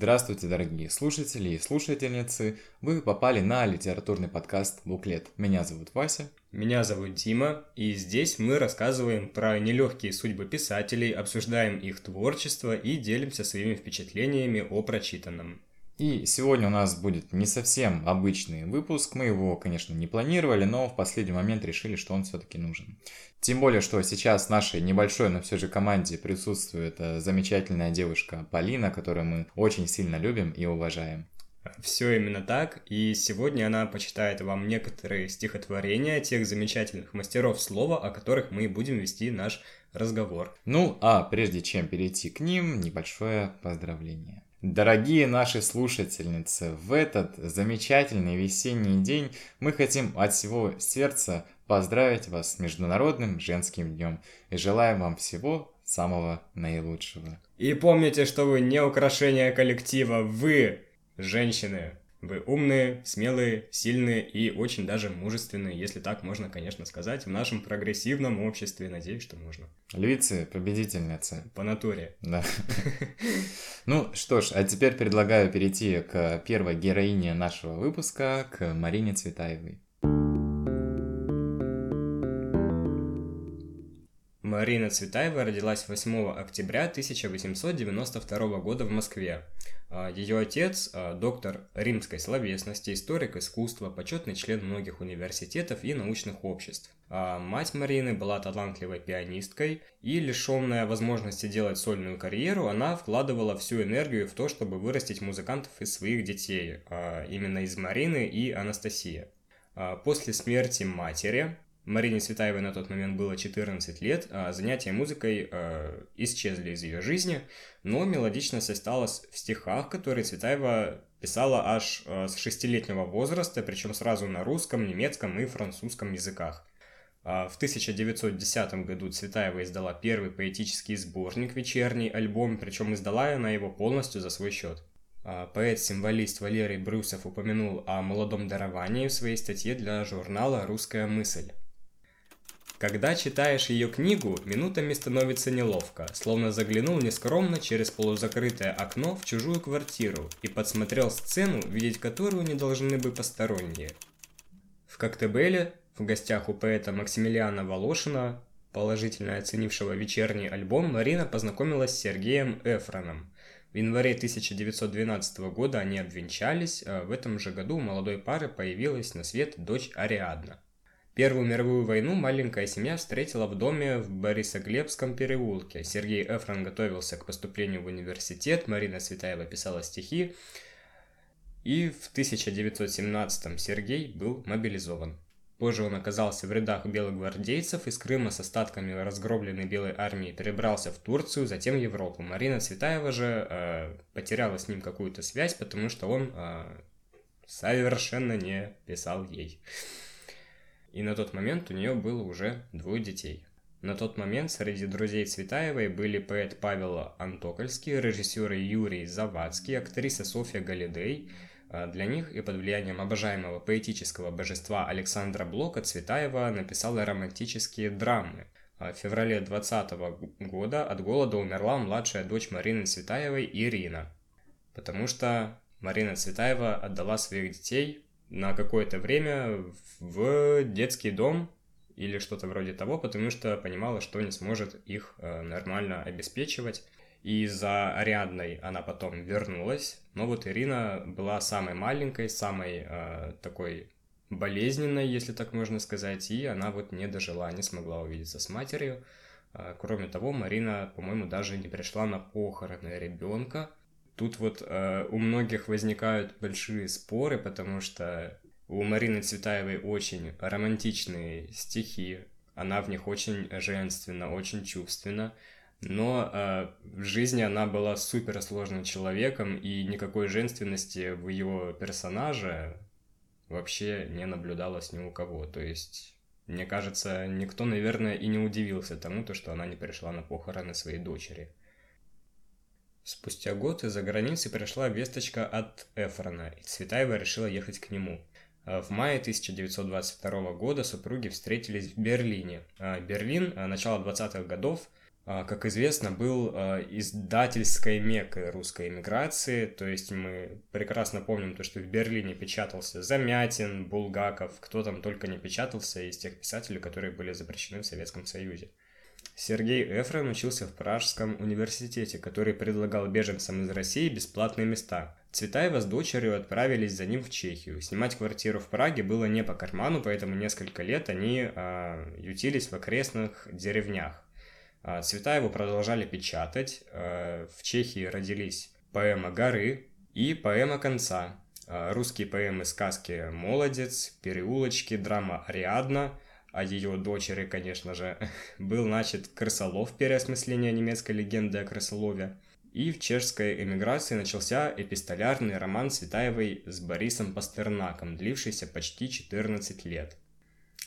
Здравствуйте, дорогие слушатели и слушательницы! Вы попали на литературный подкаст «Буклет». Меня зовут Вася. Меня зовут Дима, и здесь мы рассказываем про нелегкие судьбы писателей, обсуждаем их творчество и делимся своими впечатлениями о прочитанном. И сегодня у нас будет не совсем обычный выпуск. Мы его, конечно, не планировали, но в последний момент решили, что он все-таки нужен. Тем более, что сейчас в нашей небольшой, но все же команде присутствует э, замечательная девушка Полина, которую мы очень сильно любим и уважаем. Все именно так, и сегодня она почитает вам некоторые стихотворения тех замечательных мастеров слова, о которых мы будем вести наш разговор. Ну, а прежде чем перейти к ним, небольшое поздравление. Дорогие наши слушательницы, в этот замечательный весенний день мы хотим от всего сердца поздравить вас с Международным женским днем и желаем вам всего самого наилучшего. И помните, что вы не украшение коллектива, вы женщины. Вы умные, смелые, сильные и очень даже мужественные, если так можно, конечно, сказать, в нашем прогрессивном обществе. Надеюсь, что можно. Львицы, победительницы. По натуре. Да. Ну что ж, а теперь предлагаю перейти к первой героине нашего выпуска, к Марине Цветаевой. Марина Цветаева родилась 8 октября 1892 года в Москве. А, Ее отец а, – доктор римской словесности, историк искусства, почетный член многих университетов и научных обществ. А мать Марины была талантливой пианисткой, и лишенная возможности делать сольную карьеру, она вкладывала всю энергию в то, чтобы вырастить музыкантов из своих детей, именно из Марины и Анастасии. После смерти матери Марине Светаевой на тот момент было 14 лет, а занятия музыкой э, исчезли из ее жизни, но мелодичность осталась в стихах, которые Цветаева писала аж э, с шестилетнего возраста, причем сразу на русском, немецком и французском языках. А в 1910 году Цветаева издала первый поэтический сборник «Вечерний альбом», причем издала она его полностью за свой счет. А поэт-символист Валерий Брюсов упомянул о молодом даровании в своей статье для журнала «Русская мысль». Когда читаешь ее книгу, минутами становится неловко, словно заглянул нескромно через полузакрытое окно в чужую квартиру и подсмотрел сцену, видеть которую не должны бы посторонние. В Коктебеле, в гостях у поэта Максимилиана Волошина, положительно оценившего вечерний альбом, Марина познакомилась с Сергеем Эфроном. В январе 1912 года они обвенчались, а в этом же году у молодой пары появилась на свет дочь Ариадна. Первую мировую войну маленькая семья встретила в доме в Борисоглебском переулке. Сергей Эфрон готовился к поступлению в университет, Марина Светаева писала стихи, и в 1917 Сергей был мобилизован. Позже он оказался в рядах белогвардейцев из Крыма с остатками разгробленной белой армии, перебрался в Турцию, затем в Европу. Марина Цветаева же э, потеряла с ним какую-то связь, потому что он э, совершенно не писал ей. И на тот момент у нее было уже двое детей. На тот момент среди друзей Цветаевой были поэт Павел Антокольский, режиссеры Юрий Завадский, актриса Софья Галидей. А для них и под влиянием обожаемого поэтического божества Александра Блока Цветаева написала романтические драмы. А в феврале 20 года от голода умерла младшая дочь Марины Цветаевой Ирина, потому что Марина Цветаева отдала своих детей на какое-то время в детский дом или что-то вроде того, потому что понимала, что не сможет их э, нормально обеспечивать. И за Ариадной она потом вернулась. Но вот Ирина была самой маленькой, самой э, такой болезненной, если так можно сказать, и она вот не дожила, не смогла увидеться с матерью. Э, кроме того, Марина, по-моему, даже не пришла на похороны ребенка, Тут вот э, у многих возникают большие споры, потому что у Марины Цветаевой очень романтичные стихи, она в них очень женственна, очень чувственна, но э, в жизни она была супер сложным человеком, и никакой женственности в ее персонаже вообще не наблюдалось ни у кого. То есть, мне кажется, никто, наверное, и не удивился тому, то, что она не пришла на похороны своей дочери. Спустя год из-за границы пришла весточка от Эфрона, и Цветаева решила ехать к нему. А в мае 1922 года супруги встретились в Берлине. А Берлин, а начало 20-х годов, как известно, был издательской мекой русской эмиграции, то есть мы прекрасно помним то, что в Берлине печатался Замятин, Булгаков, кто там только не печатался из тех писателей, которые были запрещены в Советском Союзе. Сергей Эфрон учился в Пражском университете, который предлагал беженцам из России бесплатные места. Цветаева с дочерью отправились за ним в Чехию. Снимать квартиру в Праге было не по карману, поэтому несколько лет они э, ютились в окрестных деревнях. А, Цветаеву продолжали печатать. А, в Чехии родились поэма «Горы» и поэма «Конца». А, русские поэмы сказки «Молодец», «Переулочки», драма «Ариадна», а ее дочери, конечно же, был начат «Крысолов» переосмысление немецкой легенды о Крысолове. И в чешской эмиграции начался эпистолярный роман Цветаевой с Борисом Пастернаком, длившийся почти 14 лет.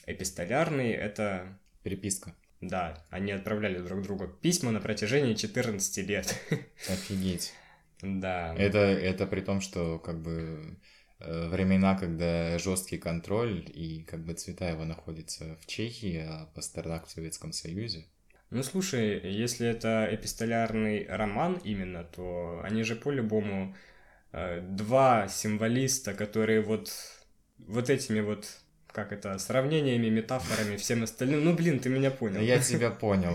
Эпистолярный — это... Переписка. Да, они отправляли друг другу письма на протяжении 14 лет. Офигеть. Да. Это, это при том, что как бы времена, когда жесткий контроль и как бы Цветаева находится в Чехии, а Пастернак в Советском Союзе. Ну слушай, если это эпистолярный роман именно, то они же по-любому э, два символиста, которые вот вот этими вот как это, сравнениями, метафорами, всем остальным. Ну, блин, ты меня понял. Я тебя понял.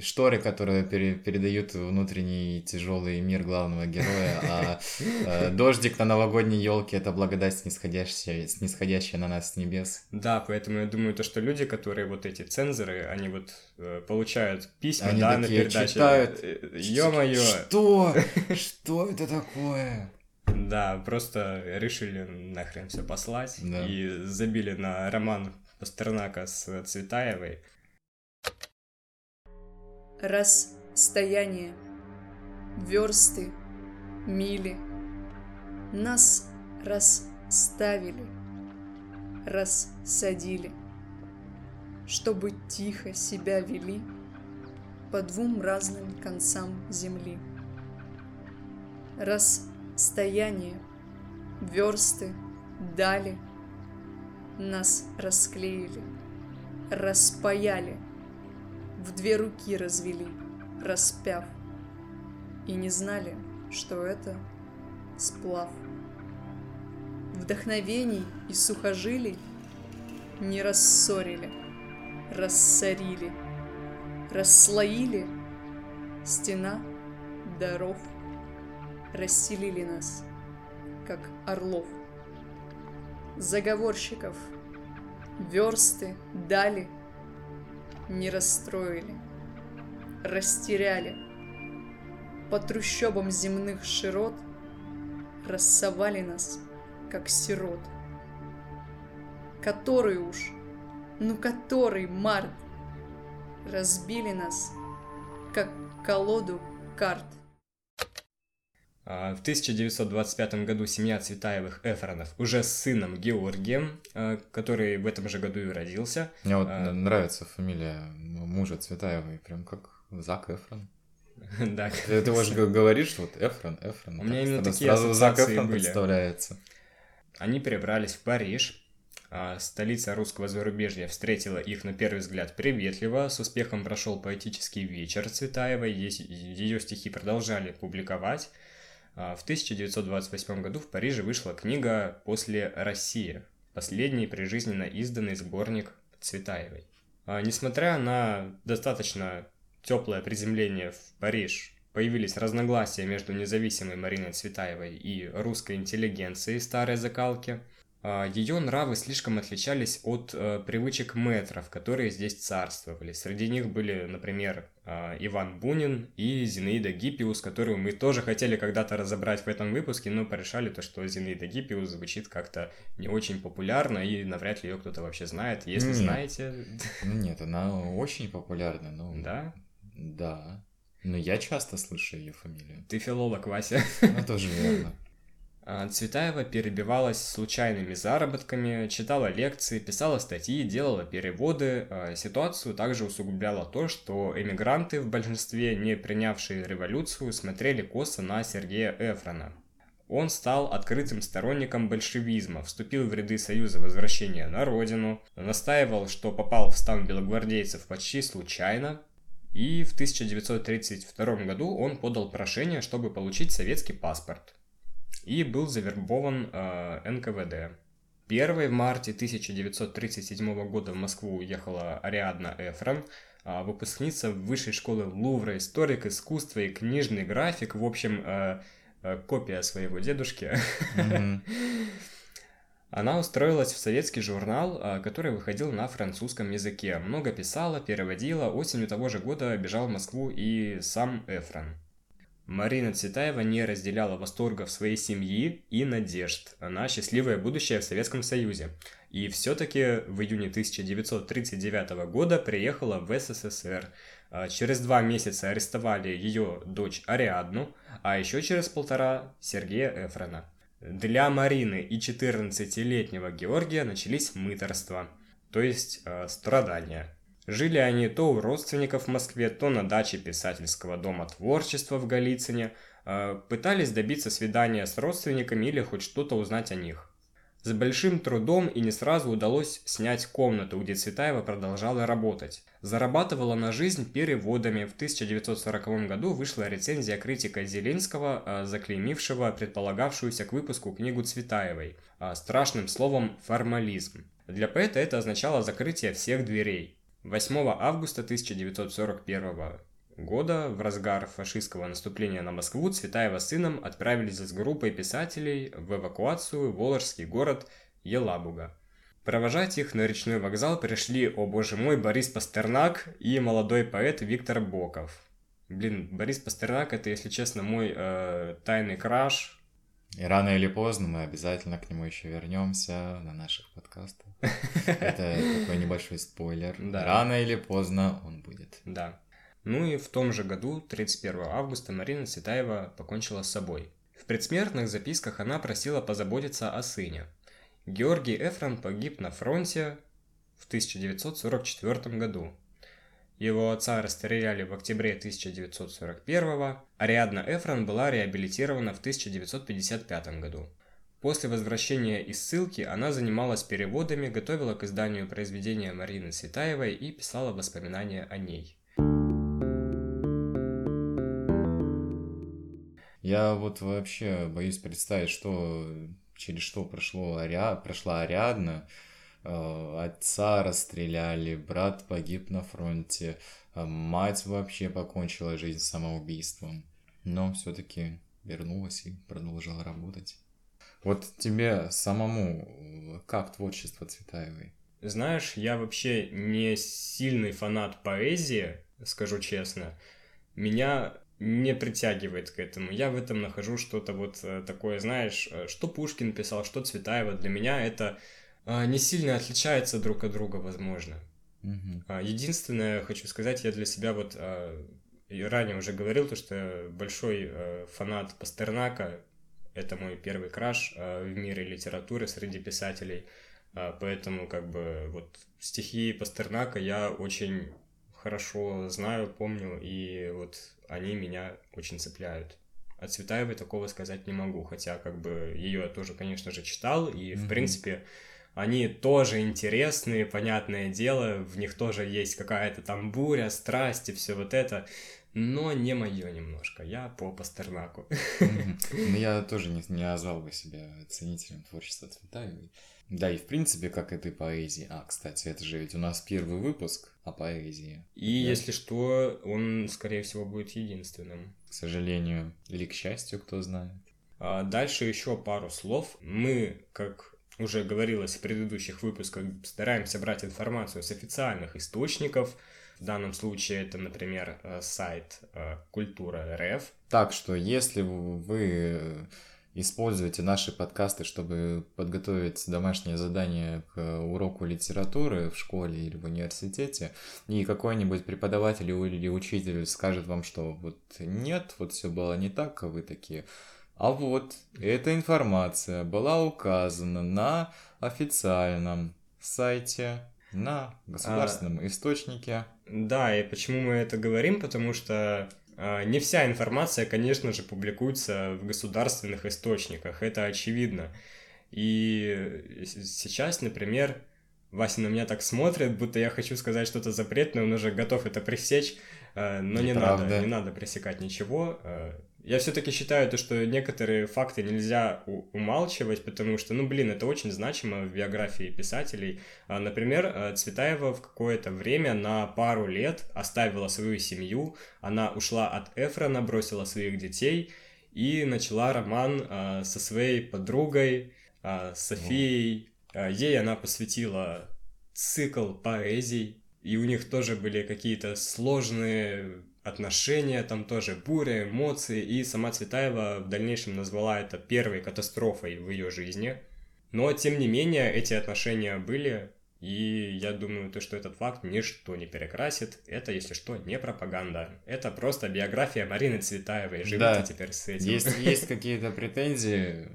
Шторы, которые пере, передают внутренний тяжелый мир главного героя, а э, дождик на новогодней елке это благодать снисходящая, снисходящая на нас с небес. Да, поэтому я думаю, то, что люди, которые вот эти цензоры, они вот э, получают письма, они да, такие на передаче. читают. Э, Ё-моё! Что? Что это такое? Да, просто решили нахрен все послать Да. и забили на роман Пастернака с Цветаевой. Расстояние, версты, мили. Нас расставили, рассадили, чтобы тихо себя вели по двум разным концам земли. Расстояние, версты, дали, нас расклеили, распаяли – в две руки развели, распяв, и не знали, что это сплав. Вдохновений и сухожилий не рассорили, рассорили, расслоили стена даров, расселили нас, как орлов. Заговорщиков версты дали – не расстроили, растеряли. По трущобам земных широт рассовали нас, как сирот. Который уж, ну который март, разбили нас, как колоду карт. А, В 1925 году семья Цветаевых Эфронов уже с сыном Георгием, а, который в этом же году и родился. Мне вот А. нравится фамилия мужа Цветаевой, прям как Зак Эфрон. Да, Ты, ты можешь г- говорить, что вот Эфрон, Эфрон. У меня именно такие Сразу Зак Эфрон представляется. Они перебрались в Париж. А, Столица русского зарубежья встретила их на первый взгляд приветливо. С успехом прошел поэтический вечер Цветаевой. Ее стихи продолжали публиковать. А, В 1928 году в Париже вышла книга «После России», последний прижизненно изданный сборник Цветаевой. А, Несмотря на достаточно теплое приземление в Париж, появились разногласия между независимой Мариной Цветаевой и русской интеллигенцией старой закалки. Ее нравы слишком отличались от э, привычек метров, которые здесь царствовали. Среди них были, например, э, Иван Бунин и Зинаида Гиппиус, которую мы тоже хотели когда-то разобрать в этом выпуске, но порешали то, что Зинаида Гиппиус звучит как-то не очень популярно, и навряд ли ее кто-то вообще знает. Если Нет. знаете, Ну Нет, она очень популярна, ну... да, Да. Но я часто слышу ее фамилию. ты филолог, Вася. Ну, тоже верно. А, Цветаева перебивалась случайными заработками, читала лекции, писала статьи, делала переводы. А, Ситуацию также усугубляло то, что эмигранты в большинстве, не принявшие революцию, смотрели косо на Сергея Эфрона. Он стал открытым сторонником большевизма, вступил в ряды Союза возвращения на родину, настаивал, что попал в стан белогвардейцев почти случайно, И в 1932 году он подал прошение, чтобы получить советский паспорт. И был завербован э, НКВД. Первой в марте 1937 года в Москву уехала Ариадна Эфрон, а, выпускница высшей школы Лувра, историк искусства и книжный график, в общем, э, э, копия своего дедушки. Mm-hmm. Она устроилась в советский журнал, э, который выходил на французском языке. Много писала, переводила. Осенью того же года бежал в Москву и сам Эфрон. Марина Цветаева не разделяла восторгов своей семьи и надежд на счастливое будущее в Советском Союзе. И все-таки в июне 1939 года приехала в СССР. А, через два месяца арестовали ее дочь Ариадну, а еще через полтора Сергея Эфрона. Для Марины и 14-летнего Георгия начались мыторства, то есть э, страдания. Жили они то у родственников в Москве, то на даче писательского дома творчества в Голицыне, а, пытались добиться свидания с родственниками или хоть что-то узнать о них. С большим трудом и не сразу удалось снять комнату, где Цветаева продолжала работать. Зарабатывала на жизнь переводами. В 1940 году вышла рецензия критика Зеленского, а, заклеймившего предполагавшуюся к выпуску книгу Цветаевой, а, страшным словом «формализм». Для поэта это означало закрытие всех дверей. 8 августа 1941 года, в разгар фашистского наступления на Москву, Цветаева с сыном отправились с группой писателей в эвакуацию в Воложский город Елабуга. Провожать их на речной вокзал пришли, о боже мой, Борис Пастернак и молодой поэт Виктор Боков. Блин, Борис Пастернак это, если честно, мой э, тайный краш, и рано или поздно мы обязательно к нему еще вернемся на наших подкастах. Это такой небольшой спойлер. Да. Рано или поздно он будет. Да. Ну и в том же году, 31 августа, Марина Цветаева покончила с собой. В предсмертных записках она просила позаботиться о сыне. Георгий Эфрон погиб на фронте в 1944 году. Его отца расстреляли в октябре 1941 Ариадна Эфрон была реабилитирована в 1955 году. После возвращения из ссылки она занималась переводами, готовила к изданию произведения Марины Светаевой и писала воспоминания о ней. Я вот вообще боюсь представить, что через что прошло Ариа... прошла Ариадна, отца расстреляли, брат погиб на фронте, э, мать вообще покончила жизнь самоубийством, но все-таки вернулась и продолжила работать. Вот тебе самому э, как творчество Цветаевой? Знаешь, я вообще не сильный фанат поэзии, скажу честно. Меня не притягивает к этому. Я в этом нахожу что-то вот такое, знаешь, что Пушкин писал, что Цветаева. Для меня это не сильно отличаются друг от друга, возможно. Угу. Единственное, хочу сказать, я для себя вот а, ранее уже говорил, то, что я большой фанат Пастернака, это мой первый краш в мире литературы среди писателей, поэтому как бы вот стихи Пастернака я очень хорошо знаю, помню, и вот они меня очень цепляют. От Цветаевой такого сказать не могу, хотя как бы ее я тоже, конечно же, читал, и mm-hmm. в принципе они тоже интересные, понятное дело, в них тоже есть какая-то там буря, страсть и все вот это, но не мое немножко, я по Пастернаку. Ну, я тоже не, не назвал бы себя ценителем творчества Цветаевой. Да, и в принципе, как этой поэзии. А, кстати, это же ведь у нас первый выпуск о поэзии. И да? если что, он, скорее всего, будет единственным. К сожалению, или к счастью, кто знает. А дальше еще пару слов. Мы, как уже говорилось в предыдущих выпусках, стараемся брать информацию с официальных источников. В данном случае это, например, э, сайт э, Культура РФ. Так что, если вы используете наши подкасты, чтобы подготовить домашнее задание к уроку литературы в школе или в университете, и какой-нибудь преподаватель или учитель скажет вам, что вот нет, вот все было не так, а вы такие, а вот эта информация была указана на официальном сайте, на государственном а, источнике. Да, и почему мы это говорим? Потому что а, не вся информация, конечно же, публикуется в государственных источниках, это очевидно. И сейчас, например, Вася на меня так смотрит, будто я хочу сказать что-то запретное, он уже готов это пресечь. Э, но не Неправда. надо, не надо пресекать ничего. Я все-таки считаю то, что некоторые факты нельзя умалчивать, потому что, ну, блин, это очень значимо в биографии писателей. А, Например, э, Цветаева в какое-то время на пару лет оставила свою семью, она ушла от Эфрона, бросила своих детей и начала роман э, со своей подругой Софией. Ей она посвятила цикл поэзий, и у них тоже были какие-то сложные отношения, там тоже буря, эмоции, и сама Цветаева в дальнейшем назвала это первой катастрофой в ее жизни. Но, тем не менее, эти отношения были, и я думаю, то, что этот факт ничто не перекрасит. Это, если что, не пропаганда. Это просто биография Марины Цветаевой. Живите Да. теперь с этим. Если есть какие-то претензии,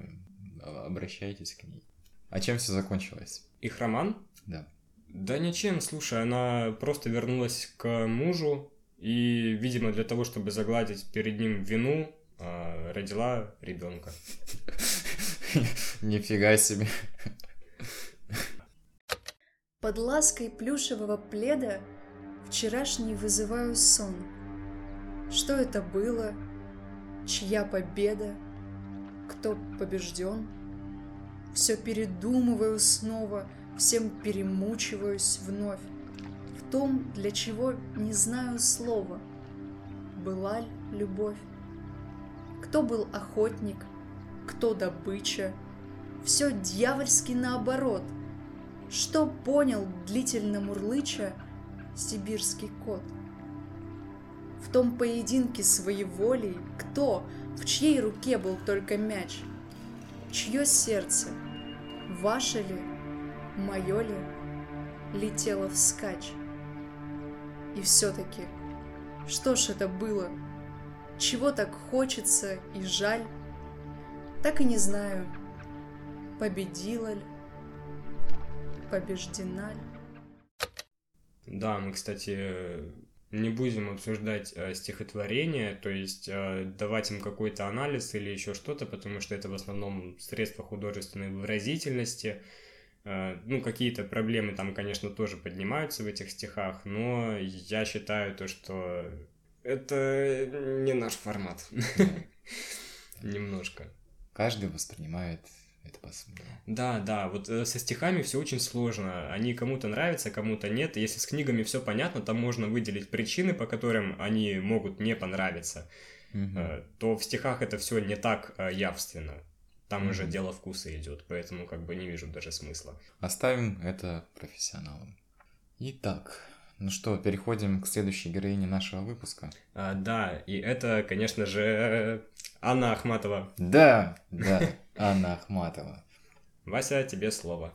обращайтесь к ней. А чем все закончилось? Их роман? Да. Да ничем, слушай, она просто вернулась к мужу и, видимо, для того, чтобы загладить перед ним вину, а, родила ребенка. Нифига себе. Под лаской плюшевого пледа вчерашний вызываю сон. Что это было? Чья победа? Кто побежден? Все передумываю снова, всем перемучиваюсь вновь. Том, для чего не знаю слова. Была ли любовь? Кто был охотник? Кто добыча? Все дьявольски наоборот. Что понял длительно мурлыча сибирский кот? В том поединке своей волей кто, в чьей руке был только мяч? Чье сердце, ваше ли, мое ли, летело вскачь? И все-таки, что ж это было? Чего так хочется и жаль? Так и не знаю, победила ли, побеждена ли. Да, мы, кстати, не будем обсуждать э, стихотворение, то есть э, давать им какой-то анализ или еще что-то, потому что это в основном средства художественной выразительности. Э, ну, какие-то проблемы там, конечно, тоже поднимаются в этих стихах, но я считаю то, что это не наш формат. Немножко. Каждый воспринимает это по-своему. Да, да, вот э, со стихами все очень сложно. Они кому-то нравятся, кому-то нет. Если с книгами все понятно, там можно выделить причины, по которым они могут не понравиться, э, то в стихах это все не так явственно. Там уже Мгм. дело вкуса идет, поэтому как бы не вижу даже смысла. Оставим это профессионалам. Итак, ну что, переходим к следующей героине нашего выпуска. А, да, и это, конечно же, Анна Ахматова. Да, да, Анна Ахматова. Вася, тебе слово.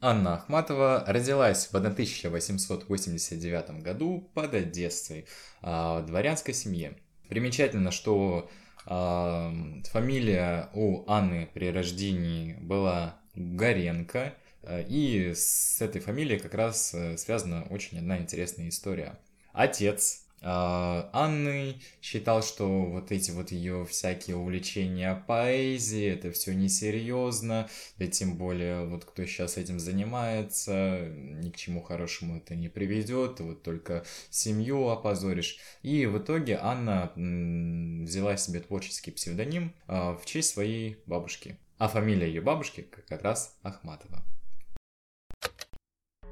Анна Ахматова родилась в 1889 году под Одессой а, в дворянской семье. Примечательно, что а, фамилия у Анны при рождении была Горенко, а, и с этой фамилией как раз э, связана очень одна интересная история. Отец Анны считал, что вот эти вот ее всякие увлечения поэзией, это все несерьезно, да тем более вот кто сейчас этим занимается, ни к чему хорошему это не приведет, вот только семью опозоришь. И в итоге Анна взяла себе творческий псевдоним а, в честь своей бабушки. А фамилия ее бабушки как раз Ахматова.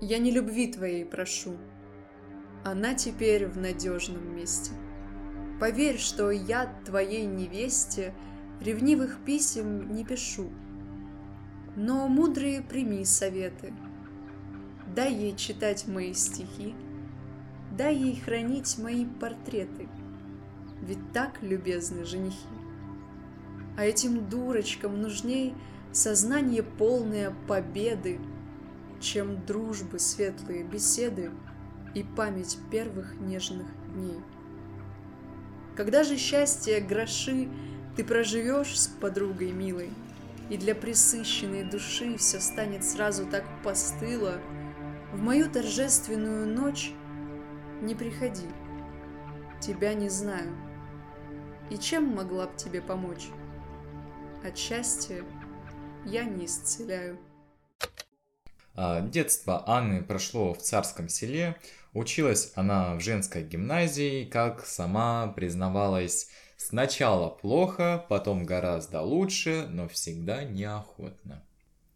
Я не любви твоей прошу. Она теперь в надежном месте. Поверь, что я твоей невесте ревнивых писем не пишу. Но мудрые прими советы. Дай ей читать мои стихи, дай ей хранить мои портреты. Ведь так любезны женихи. А этим дурочкам нужней сознание полное победы, чем дружбы светлые беседы и память первых нежных дней. Когда же счастье гроши ты проживешь с подругой милой, и для присыщенной души все станет сразу так постыло, в мою торжественную ночь не приходи, тебя не знаю, и чем могла б тебе помочь? От счастья я не исцеляю. А, детство Анны прошло в царском селе. Училась она в женской гимназии, как сама признавалась, сначала плохо, потом гораздо лучше, но всегда неохотно.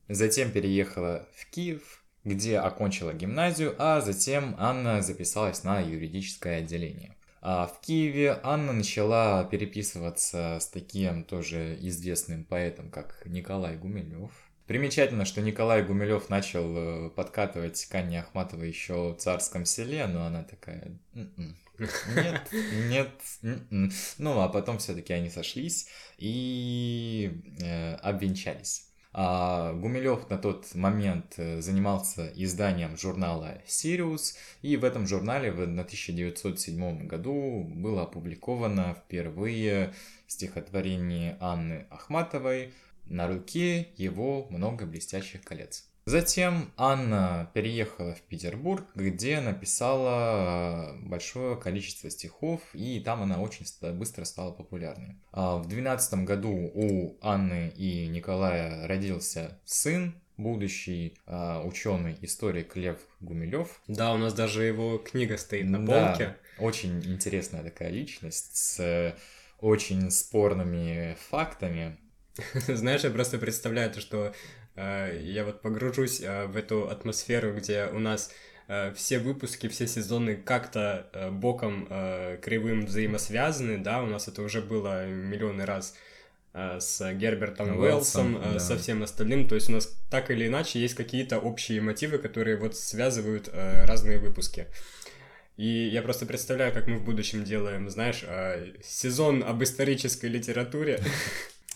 Затем переехала в Киев, где окончила гимназию, а затем Анна записалась на юридическое отделение. А в Киеве Анна начала переписываться с таким тоже известным поэтом, как Николай Гумилев. Примечательно, что Николай Гумилев начал э, подкатывать к Анне Ахматовой еще в царском селе, но она такая... «М-м, нет, нет. М-м». Ну, а потом все-таки они сошлись и э, обвенчались. А Гумилев на тот момент э, занимался изданием журнала «Сириус», и в этом журнале в 1907 году было опубликовано впервые стихотворение Анны Ахматовой «На руке его много блестящих колец». Затем Анна переехала в Петербург, где написала э, большое количество стихов, и там она очень быстро стала популярной. А в 12 году у Анны и Николая родился сын, будущий э, ученый историк Лев Гумилев. Да, у нас даже его книга стоит на полке. Да, очень интересная такая личность с э, очень спорными фактами. Знаешь, я просто представляю то, что Э, я вот погружусь э, в эту атмосферу, где у нас э, все выпуски, все сезоны как-то боком кривым взаимосвязаны, да, у нас это уже было миллионы раз с Гербертом Уэллсом, да. со всем остальным, то есть у нас так или иначе есть какие-то общие мотивы, которые вот связывают разные выпуски. И я просто представляю, как мы в будущем делаем, знаешь, сезон об исторической литературе.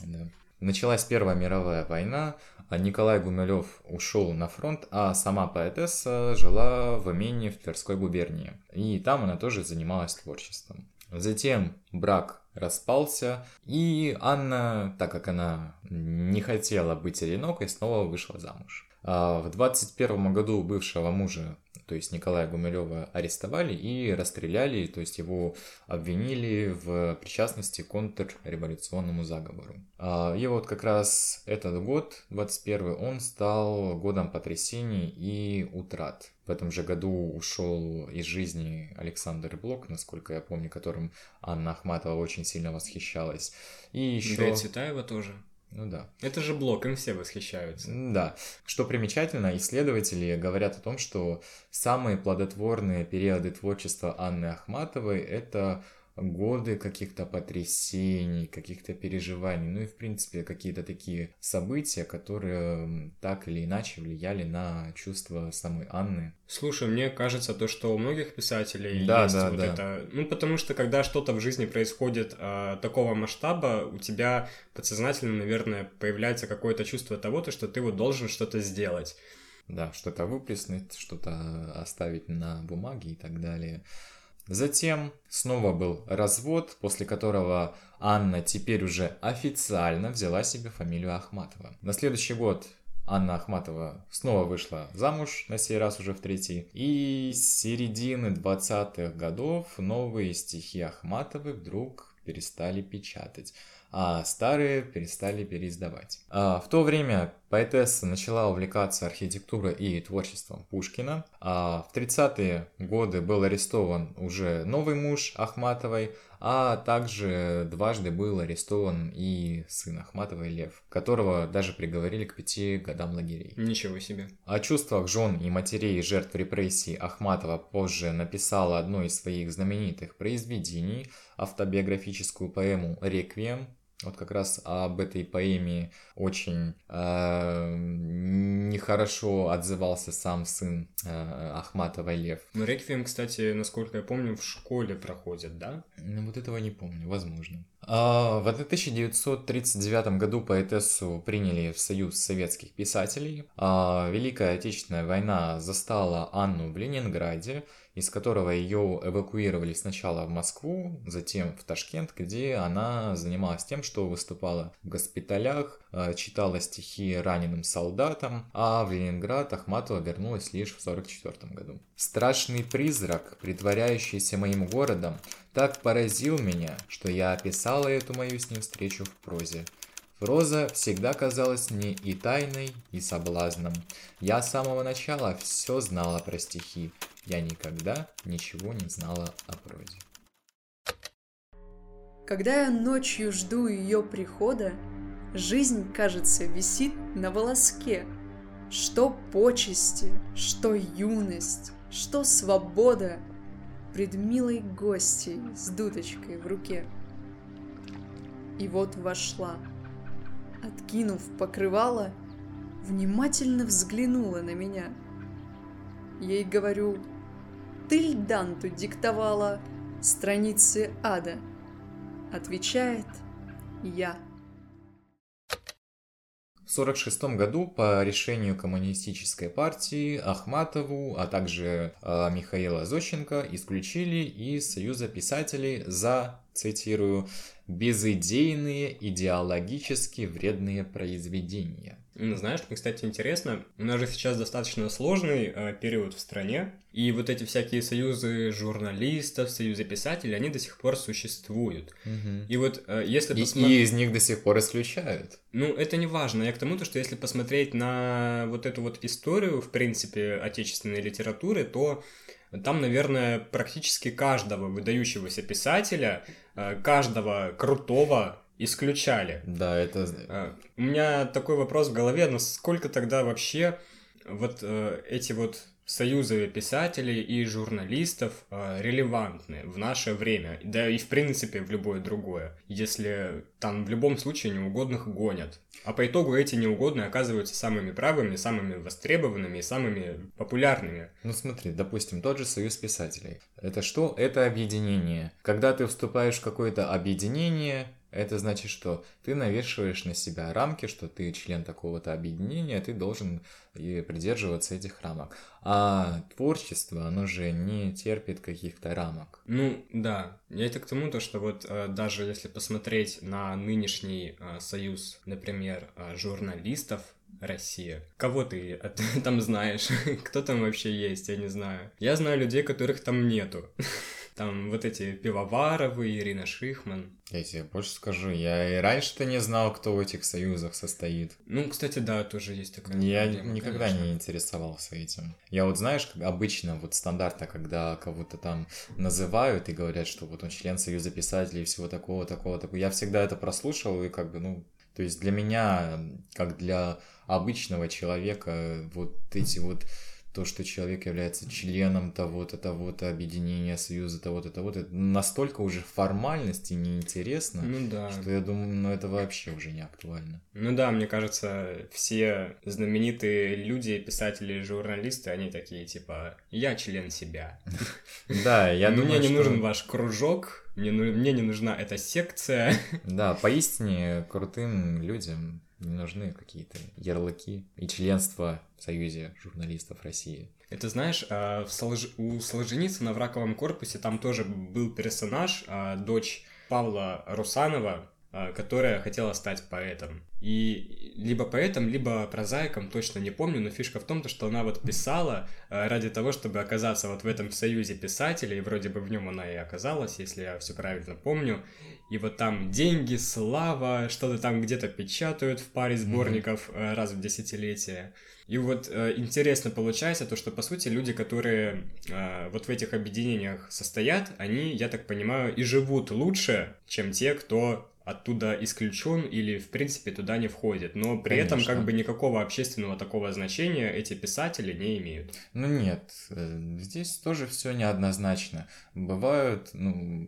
Да. Началась Первая мировая война, а Николай Гумилев ушел на фронт, а сама поэтесса жила в имении в Тверской губернии. И там она тоже занималась творчеством. Затем брак распался, и Анна, так как она не хотела быть одинокой, снова вышла замуж. А в 21 году бывшего мужа то есть Николая Гумилева арестовали и расстреляли, то есть его обвинили в причастности к контрреволюционному заговору. А, и вот как раз этот год, 21 он стал годом потрясений и утрат. В этом же году ушел из жизни Александр Блок, насколько я помню, которым Анна Ахматова очень сильно восхищалась. И еще... Да Цветаева тоже. Ну да. Это же блок, им все восхищаются. Да. Что примечательно, исследователи говорят о том, что самые плодотворные периоды творчества Анны Ахматовой – это годы каких-то потрясений, каких-то переживаний, ну и в принципе какие-то такие события, которые так или иначе влияли на чувства самой Анны. Слушай, мне кажется, то, что у многих писателей да, есть да, вот да. это, ну потому что когда что-то в жизни происходит э, такого масштаба, у тебя подсознательно, наверное, появляется какое-то чувство того, то, что ты вот должен что-то сделать. Да, что-то выплеснуть, что-то оставить на бумаге и так далее. Затем снова был развод, после которого Анна теперь уже официально взяла себе фамилию Ахматова. На следующий год Анна Ахматова снова вышла замуж, на сей раз уже в третий. И с середины 20-х годов новые стихи Ахматовой вдруг перестали печатать а старые перестали переиздавать. А в то время поэтесса начала увлекаться архитектурой и творчеством Пушкина, а в 30-е годы был арестован уже новый муж Ахматовой, а также дважды был арестован и сын Ахматовой Лев, которого даже приговорили к пяти годам лагерей. Ничего себе. О чувствах жен и матерей жертв репрессий Ахматова позже написала одно из своих знаменитых произведений, автобиографическую поэму «Реквием», вот как раз об этой поэме очень э, нехорошо отзывался сам сын э, Ахматова Лев. Ну, Реквием, кстати, насколько я помню, в школе проходит, да? Ну, вот этого не помню, возможно. А, в 1939 году поэтессу приняли в Союз советских писателей. А, Великая Отечественная война застала Анну в Ленинграде, из которого ее эвакуировали сначала в Москву, затем в Ташкент, где она занималась тем, что выступала в госпиталях, э, читала стихи раненым солдатам, а в Ленинград Ахматова вернулась лишь в 1944 году. Страшный призрак, притворяющийся моим городом, так поразил меня, что я описала эту мою с ним встречу в прозе. Проза всегда казалась мне и тайной, и соблазном. Я с самого начала все знала про стихи. Я никогда ничего не знала о прозе. Когда я ночью жду ее прихода, жизнь, кажется, висит на волоске. Что почести, что юность, что свобода пред милой гостьей с дудочкой в руке. И вот вошла, откинув покрывало, внимательно взглянула на меня. Ей говорю, ты Льданту диктовала страницы ада — Отвечает я. В 1946 году по решению коммунистической партии Ахматову, а также э, Михаила Зощенко исключили из Союза писателей за, цитирую, безыдейные, идеологически вредные произведения. Знаешь, мне, кстати, интересно, у нас же сейчас достаточно сложный э, период в стране, и вот эти всякие союзы журналистов, союзы писателей, они до сих пор существуют. Угу. И вот э, если и, и из них до сих пор исключают. Ну, это не важно. Я к тому, то, что если посмотреть на вот эту вот историю, в принципе, отечественной литературы, то там, наверное, практически каждого выдающегося писателя, э, каждого крутого исключали. Да, это... А, у меня такой вопрос в голове, насколько тогда вообще вот э, эти вот союзы писателей и журналистов э, релевантны в наше время, да и в принципе в любое другое, если там в любом случае неугодных гонят. А по итогу эти неугодные оказываются самыми правыми, самыми востребованными и самыми популярными. Ну смотри, допустим, тот же союз писателей. Это что? Это объединение. Когда ты вступаешь в какое-то объединение, это значит, что ты навешиваешь на себя рамки, что ты член такого-то объединения, ты должен придерживаться этих рамок. А творчество, оно же не терпит каких-то рамок. Ну, да. Я это к тому, то, что вот э, даже если посмотреть на нынешний э, союз, например, э, журналистов, Россия. Кого ты там знаешь? Кто там вообще есть? Я не знаю. Я знаю людей, которых там нету. Там вот эти Пивоваровы, Ирина Шихман. Я тебе больше скажу, я и раньше-то не знал, кто в этих союзах состоит. Ну, кстати, да, тоже есть такая Я проблема, никогда конечно. не интересовался этим. Я вот, знаешь, как обычно, вот стандартно, когда кого-то там называют и говорят, что вот он член Союза писателей и всего такого, такого, такого, я всегда это прослушал и как бы, ну, то есть для меня, как для обычного человека, вот эти вот то, что человек является членом того-то, того-то объединения, союза, того-то, того-то, настолько уже формальность и неинтересно, ну, да. что я думаю, ну это вообще уже не актуально. Ну да, мне кажется, все знаменитые люди, писатели, журналисты, они такие, типа, я член себя. Да, я думаю, Мне не нужен ваш кружок, мне не нужна эта секция. Да, поистине крутым людям не нужны какие-то ярлыки и членство в Союзе журналистов России. Это знаешь, а, у Солженицына в «Раковом корпусе» там тоже был персонаж, а, дочь Павла Русанова, которая хотела стать поэтом. И либо поэтом, либо прозаиком, точно не помню, но фишка в том, что она вот писала ради того, чтобы оказаться вот в этом союзе писателей, и вроде бы в нем она и оказалась, если я все правильно помню и вот там деньги, слава, что-то там где-то печатают в паре сборников mm-hmm. раз в десятилетие. И вот э, интересно получается то, что по сути люди, которые э, вот в этих объединениях состоят, они, я так понимаю, и живут лучше, чем те, кто оттуда исключен или, в принципе, туда не входит. Но при Конечно. этом как бы никакого общественного такого значения эти писатели не имеют. Ну нет, э, здесь тоже все неоднозначно. Бывают, ну,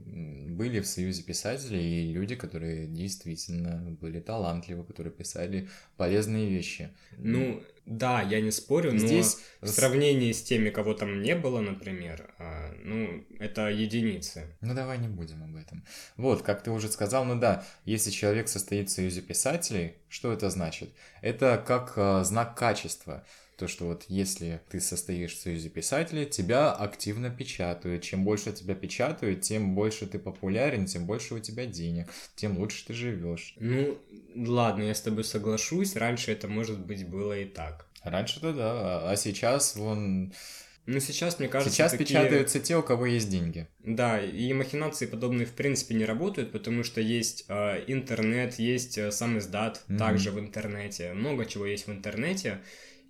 были в Союзе писателей и люди, которые действительно были талантливы, которые писали полезные вещи. Ну, да, я не спорю, Здесь... но в сравнении с теми, кого там не было, например, а, ну, это единицы. Ну, давай не будем об этом. Вот, как ты уже сказал, ну да, если человек состоит в союзе писателей, что это значит? Это как э, знак качества то, что вот если ты состоишь в союзе писателей, тебя активно печатают. Чем больше тебя печатают, тем больше ты популярен, тем больше у тебя денег, тем лучше ты живешь. Ну, ладно, я с тобой соглашусь. Раньше это, может быть, было и так. Раньше-то да, а сейчас вон Ну, сейчас, мне кажется, Сейчас такие... печатаются те, у кого есть деньги. Да, и махинации подобные в принципе не работают, потому что есть э, интернет, есть э, сам издат Мгм. также в интернете, много чего есть в интернете,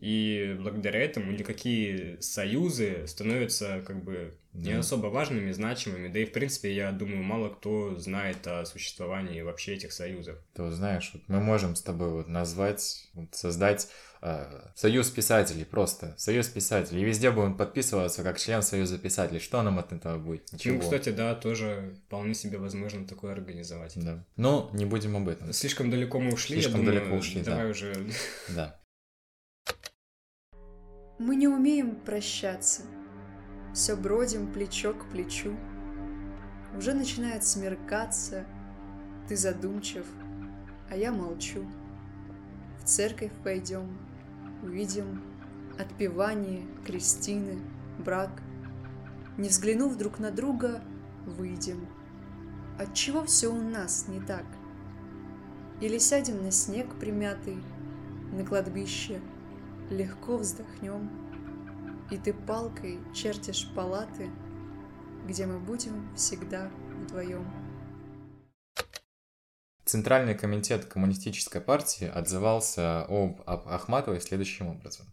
и благодаря этому никакие союзы становятся как бы не Да. особо важными, значимыми, да и в принципе, я думаю, мало кто знает о существовании вообще этих союзов. То знаешь, вот мы можем с тобой вот назвать, вот создать э, союз писателей просто. Союз писателей. И везде будем подписываться как член союза писателей. Что нам от этого будет? Ничего. Ну, кстати, да, тоже вполне себе возможно такое организовать. Да. Но не будем об этом. Слишком далеко мы ушли, Слишком я думаю, далеко ушли, да. давай уже Да. Мы не умеем прощаться. Все бродим плечо к плечу. Уже начинает смеркаться. Ты задумчив, а я молчу. В церковь пойдем, увидим отпевание, крестины, брак. Не взглянув друг на друга, выйдем. Отчего все у нас не так? Или сядем на снег примятый, на кладбище, легко вздохнем, и ты палкой чертишь палаты, где мы будем всегда вдвоем. Центральный комитет коммунистической партии отзывался об, об Ахматовой следующим образом.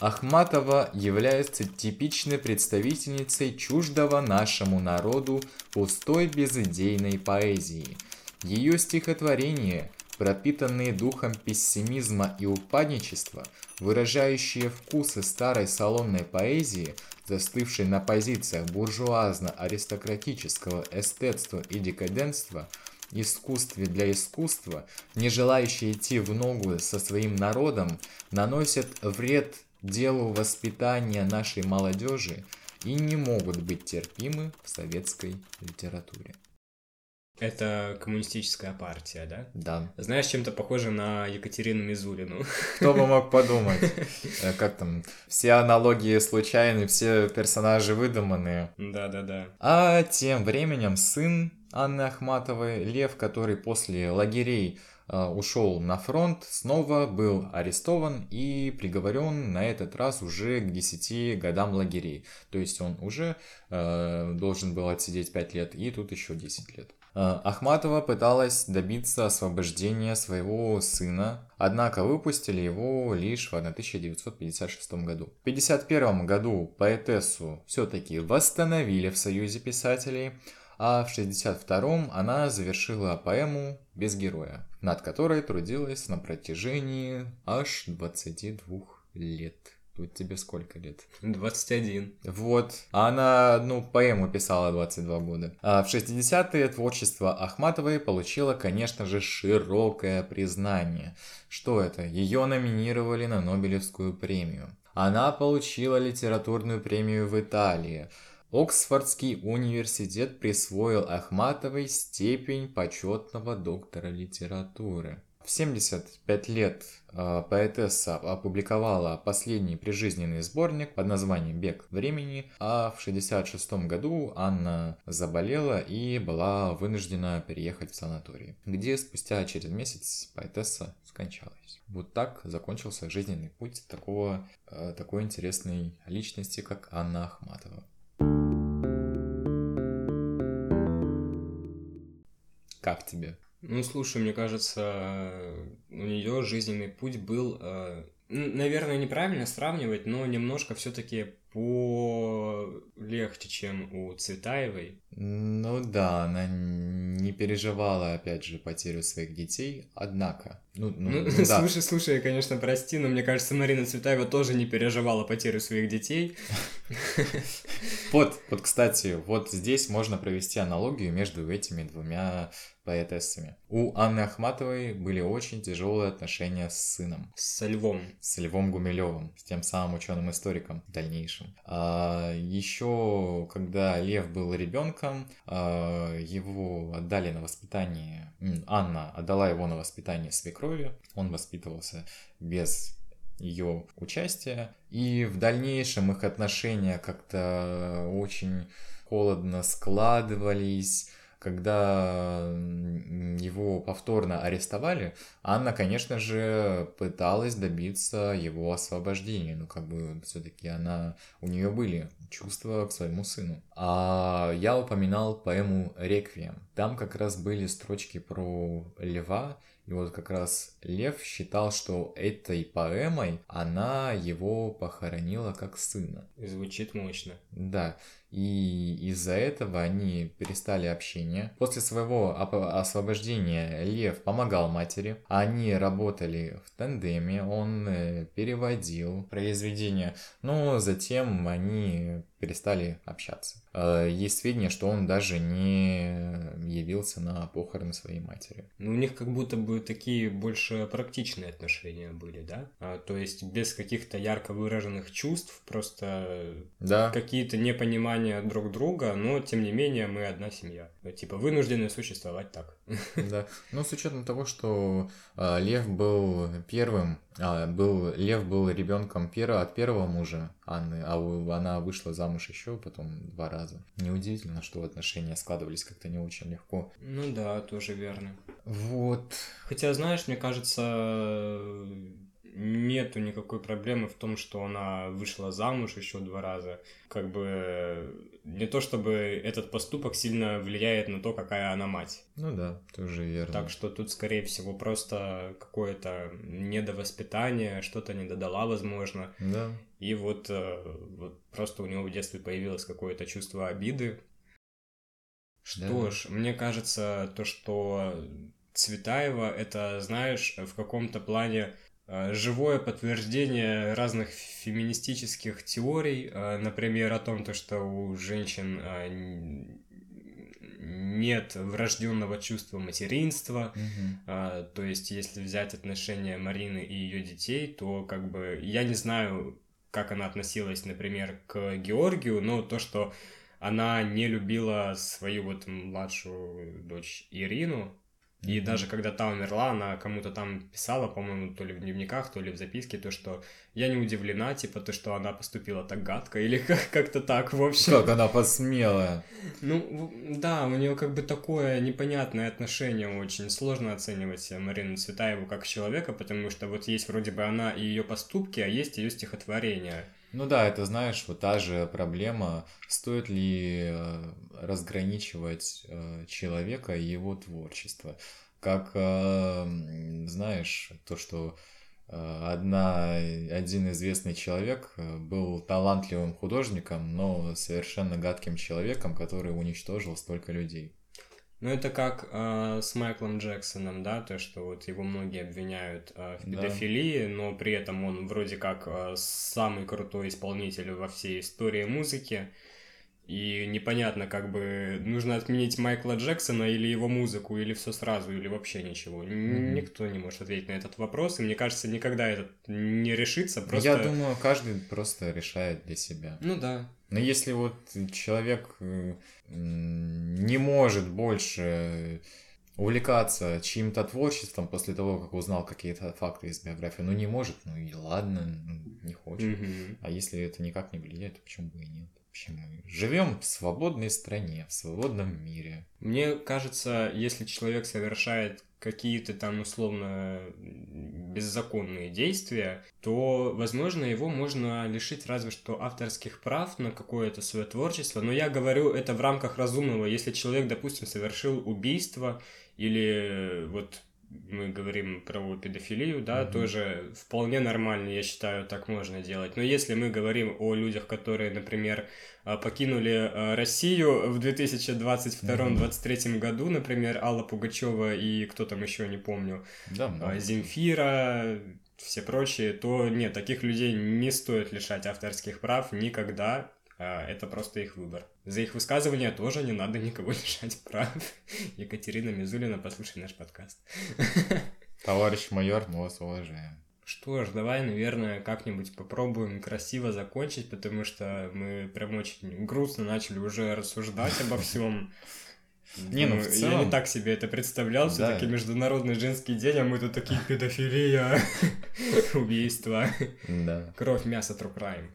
Ахматова является типичной представительницей чуждого нашему народу пустой безыдейной поэзии. Ее стихотворения, пропитанные духом пессимизма и упадничества, выражающие вкусы старой салонной поэзии, застывшей на позициях буржуазно-аристократического эстетства и декаденства, искусстве для искусства, не желающие идти в ногу со своим народом, наносят вред делу воспитания нашей молодежи и не могут быть терпимы в советской литературе. Это коммунистическая партия, да? Да. Знаешь, чем-то похоже на Екатерину Мизулину. Кто бы мог подумать? Э, Как там? Все аналогии случайны, все персонажи выдуманные. Да-да-да. А тем временем сын Анны Ахматовой, Лев, который после лагерей э, ушел на фронт, снова был арестован и приговорен на этот раз уже к 10 годам лагерей. То есть он уже э, должен был отсидеть 5 лет и тут еще 10 лет. Э, Ахматова пыталась добиться освобождения своего сына, однако выпустили его лишь в 1956 году. В 1951 году поэтессу все-таки восстановили в Союзе писателей, а в 1962 она завершила поэму «Без героя», над которой трудилась на протяжении аж 22 лет. Тут тебе сколько лет? 21. Вот. А Она, ну, поэму писала 22 года. А в 60-е творчество Ахматовой получило, конечно же, широкое признание. Что это? Ее номинировали на Нобелевскую премию. Она получила литературную премию в Италии. Оксфордский университет присвоил Ахматовой степень почетного доктора литературы. В 75 лет поэтесса опубликовала последний прижизненный сборник под названием «Бег времени», а в 66 году Анна заболела и была вынуждена переехать в санаторий, где спустя через месяц поэтесса скончалась. Вот так закончился жизненный путь такого, э, такой интересной личности, как Анна Ахматова. Как тебе? Ну, слушай, мне кажется, у нее жизненный путь был, э, наверное, неправильно сравнивать, но немножко все-таки полегче, чем у Цветаевой. Ну да, она не переживала, опять же, потерю своих детей, однако. Ну, ну, Ну, ну да. слушай, слушай, конечно, прости, но мне кажется, Марина Цветаева тоже не переживала потерю своих детей. Вот, вот, кстати, вот здесь можно провести аналогию между этими двумя поэтессами. У Анны Ахматовой были очень тяжелые отношения с сыном. Со львом. с Львом Гумилевым, с тем самым ученым-историком в дальнейшем. А еще, когда Лев был ребенком, а, его отдали на воспитание, Анна отдала его на воспитание свекрови, он воспитывался без ее участия, и в дальнейшем их отношения как-то очень холодно складывались, когда его повторно арестовали, Анна, конечно же, пыталась добиться его освобождения. Ну, как бы, все-таки она, у нее были чувства к своему сыну. А я упоминал поэму «Реквием». Там как раз были строчки про льва, и вот как раз Лев считал, что этой поэмой она его похоронила как сына. Звучит мощно. Да. И из-за этого они перестали общение. После своего освобождения Лев помогал матери. Они работали в тандеме, он э, переводил произведения. Но затем они перестали общаться. Э, есть сведения, что он даже не явился на похороны своей матери. Ну, у них как будто бы такие больше практичные отношения были, да? А, то есть без каких-то ярко выраженных чувств, просто да. какие-то непонимания друг друга, но тем не менее мы одна семья. Типа вынуждены существовать так. Да. Ну, с учетом того, что э, Лев был первым, а, был, Лев был ребенком первого, от первого мужа Анны, а она вышла замуж еще потом два раза. Неудивительно, что отношения складывались как-то не очень легко. Ну да, тоже верно. Вот. Хотя, знаешь, мне кажется, нету никакой проблемы в том, что она вышла замуж еще два раза. Как бы не то чтобы этот поступок сильно влияет на то, какая она мать. Ну да, тоже верно. Так что тут, скорее всего, просто какое-то недовоспитание, что-то не додала, возможно. Да. И вот, э, вот просто у него в детстве появилось какое-то чувство обиды. Что да. ж, мне кажется, то, что Цветаева, это, знаешь, в каком-то плане живое подтверждение разных феминистических теорий, э, например, о том, то, что у женщин э, нет врожденного чувства материнства. Mm-hmm. То есть, если взять отношения Марины и ее детей, то как бы я не знаю, как она относилась, например, к Георгию, но то, что она не любила свою вот младшую дочь Ирину, и mm-hmm. даже когда та умерла, она кому-то там писала, по-моему, то ли в дневниках, то ли в записке, то, что я не удивлена, типа, то, что она поступила так гадко, или как-то так, в общем. Как она посмела. Ну, да, у нее как бы такое непонятное отношение очень. Сложно оценивать Марину Цветаеву как человека, потому что вот есть вроде бы она и ее поступки, а есть ее стихотворение. Ну да, это знаешь, вот та же проблема, стоит ли э, разграничивать э, человека и его творчество. Как, э, знаешь, то, что одна, один известный человек был талантливым художником, но совершенно гадким человеком, который уничтожил столько людей. Ну, это как э, с Майклом Джексоном, да, то, что вот его многие обвиняют э, в педофилии, да. но при этом он вроде как э, самый крутой исполнитель во всей истории музыки. И непонятно, как бы нужно отменить Майкла Джексона или его музыку, или все сразу, или вообще ничего. Mm-hmm. Никто не может ответить на этот вопрос, и мне кажется, никогда этот не решится. Просто... Я думаю, каждый просто решает для себя. Ну да. Но если вот человек э, не может больше увлекаться чьим-то творчеством после того, как узнал какие-то факты из биографии, ну не может, ну и ладно, не хочет. Mm-hmm. А если это никак не влияет, то почему бы и нет? Общем, мы живем в свободной стране, в свободном мире. Мне кажется, если человек совершает какие-то там условно беззаконные действия, то, возможно, его можно лишить разве что авторских прав на какое-то свое творчество. Но я говорю это в рамках разумного. Если человек, допустим, совершил убийство или вот мы говорим про педофилию, да, mm-hmm. тоже вполне нормально, я считаю, так можно делать. Но если мы говорим о людях, которые, например, а, покинули а, Россию в 2022-2023 mm-hmm. году, например, Алла Пугачева и кто там еще, не помню, да, mm Земфира, все прочие, то нет, таких людей не стоит лишать авторских прав никогда, а, это просто их выбор. За их высказывания тоже не надо никого лишать прав. Екатерина Мизулина, послушай наш подкаст. Товарищ майор, мы вас уважаем. Что ж, давай, наверное, как-нибудь попробуем красиво закончить, потому что мы прям очень грустно начали уже рассуждать обо всем. Не, ну, в целом... Я не так себе это представлял, все-таки Международный женский день, а мы тут такие педофилия, убийства, да. кровь, мясо, true crime.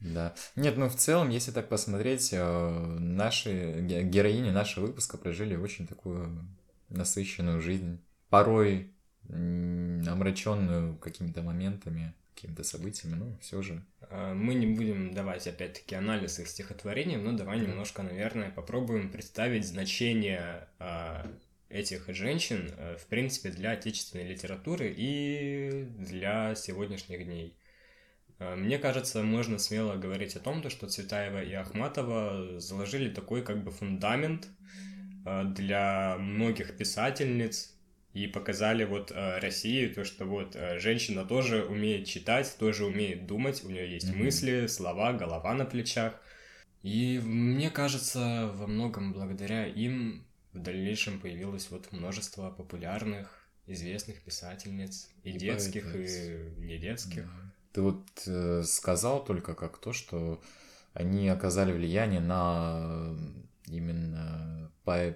Да. Нет, ну в целом, если так посмотреть, э, наши героини нашего выпуска прожили очень такую насыщенную жизнь. Порой омраченную какими-то моментами, какими-то событиями, но все же. А, мы не будем давать, опять-таки, анализ их стихотворений, но давай немножко, наверное, попробуем представить значение а, этих женщин, э, в принципе, для отечественной литературы и для сегодняшних дней. А, мне кажется, можно смело говорить о том, что Цветаева и Ахматова заложили такой как бы фундамент для многих писательниц, и показали вот э, России то, что вот э, женщина тоже умеет читать, тоже умеет думать, у нее есть mm-hmm. мысли, слова, голова на плечах. И мне кажется, во многом благодаря им в дальнейшем появилось вот множество популярных, известных писательниц, и, и детских, поэтess. и не детских. Mm-hmm. Ты вот э, сказал только как то, что они оказали влияние на именно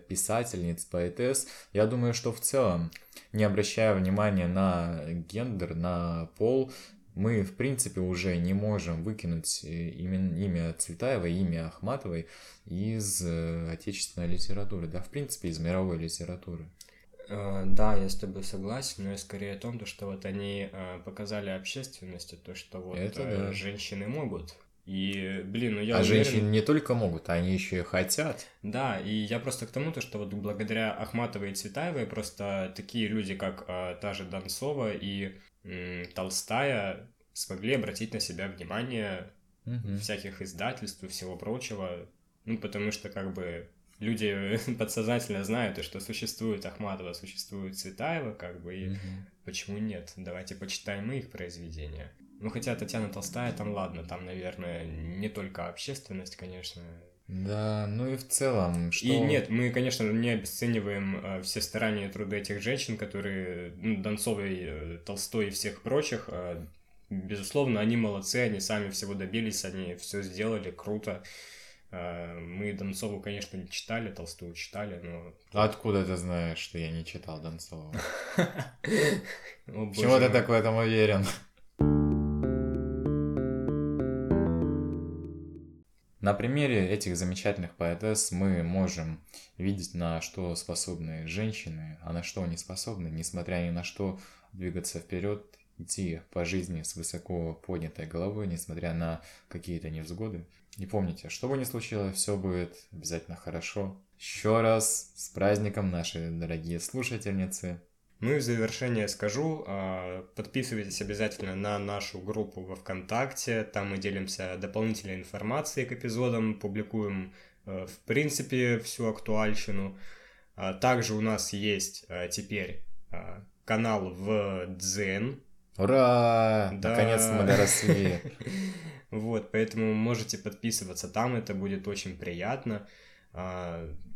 писательниц, поэтесс, я думаю, что в целом, не обращая внимания на гендер, на пол, мы, в принципе, уже не можем выкинуть имя, имя Цветаева, имя Ахматовой из э, отечественной литературы, да, в принципе, из мировой литературы. Э, да, я с тобой согласен, но я скорее о том, что вот они э, показали общественности то, что вот Это, да. женщины могут и, блин, ну я А уверен... женщины не только могут, они еще и хотят. Да, и я просто к тому, то, что вот благодаря Ахматовой и Цветаевой просто такие люди, как а, та же Донцова и м, Толстая, смогли обратить на себя внимание угу. всяких издательств и всего прочего. Ну, потому что как бы люди подсознательно знают, что существует Ахматова, существует Цветаева, как бы, и угу. почему нет? Давайте почитаем их произведения. Ну, хотя Татьяна Толстая, там ладно, там, наверное, не только общественность, конечно. Да, ну и в целом, что... И нет, мы, конечно, не обесцениваем э, все старания и труды этих женщин, которые, ну, Донцовой, э, Толстой и всех прочих, э, безусловно, они молодцы, они сами всего добились, они все сделали, круто. Э, мы Донцову, конечно, не читали, Толстую читали, но... А откуда ты знаешь, что я не читал Донцову? Почему ты так в этом уверен? На примере этих замечательных поэтесс мы можем видеть, на что способны женщины, а на что они способны, несмотря ни на что, двигаться вперед, идти по жизни с высоко поднятой головой, несмотря на какие-то невзгоды. И помните, что бы ни случилось, все будет обязательно хорошо. Еще раз с праздником, наши дорогие слушательницы. Ну и в завершение скажу, а, подписывайтесь обязательно на нашу группу во ВКонтакте, там мы делимся дополнительной информацией к эпизодам, публикуем э, в принципе всю актуальщину. А, также у нас есть э, теперь а, канал в Дзен. Ура! Да. Наконец-то мы доросли. Вот, поэтому можете подписываться там, это будет очень приятно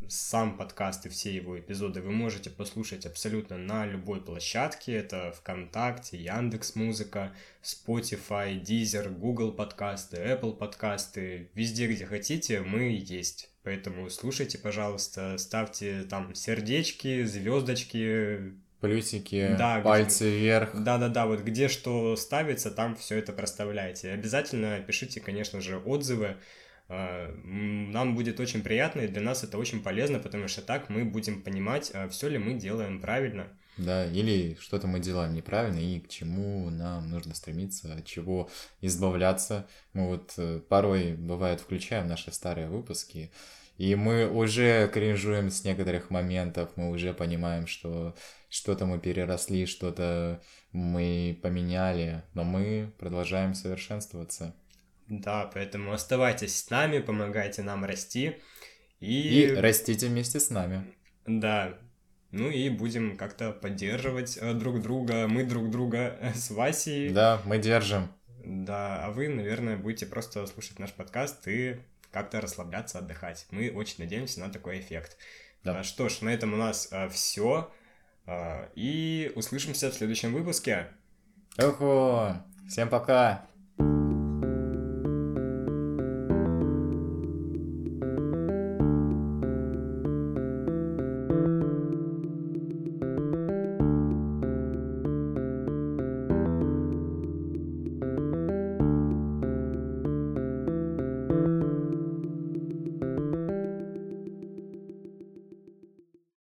сам подкаст и все его эпизоды вы можете послушать абсолютно на любой площадке. Это ВКонтакте, Яндекс Музыка, Spotify, Deezer, Google подкасты, Apple подкасты. Везде, где хотите, мы есть. Поэтому слушайте, пожалуйста, ставьте там сердечки, звездочки, плюсики, да, пальцы где, вверх. Да-да-да, вот где что ставится, там все это проставляйте. Обязательно пишите, конечно же, отзывы. А, нам будет очень приятно, и для нас это очень полезно, потому что так мы будем понимать, а, все ли мы делаем правильно. Да, или что-то мы делаем неправильно, и к чему нам нужно стремиться, от чего избавляться. Мы вот э, порой, бывает, включаем наши старые выпуски, и мы уже кринжуем с некоторых моментов, мы уже понимаем, что что-то мы переросли, что-то мы поменяли, но мы продолжаем совершенствоваться. Да, поэтому оставайтесь с нами, помогайте нам расти. И, и растите вместе с нами. Да. Ну и будем как-то поддерживать э, друг друга, мы друг друга э, с Васей. Да, мы держим. Да, а вы, наверное, будете просто слушать наш подкаст и как-то расслабляться, отдыхать. Мы очень надеемся на такой эффект. Да. А, что ж, на этом у нас а, все. А, и услышимся в следующем выпуске. Охо! Всем пока!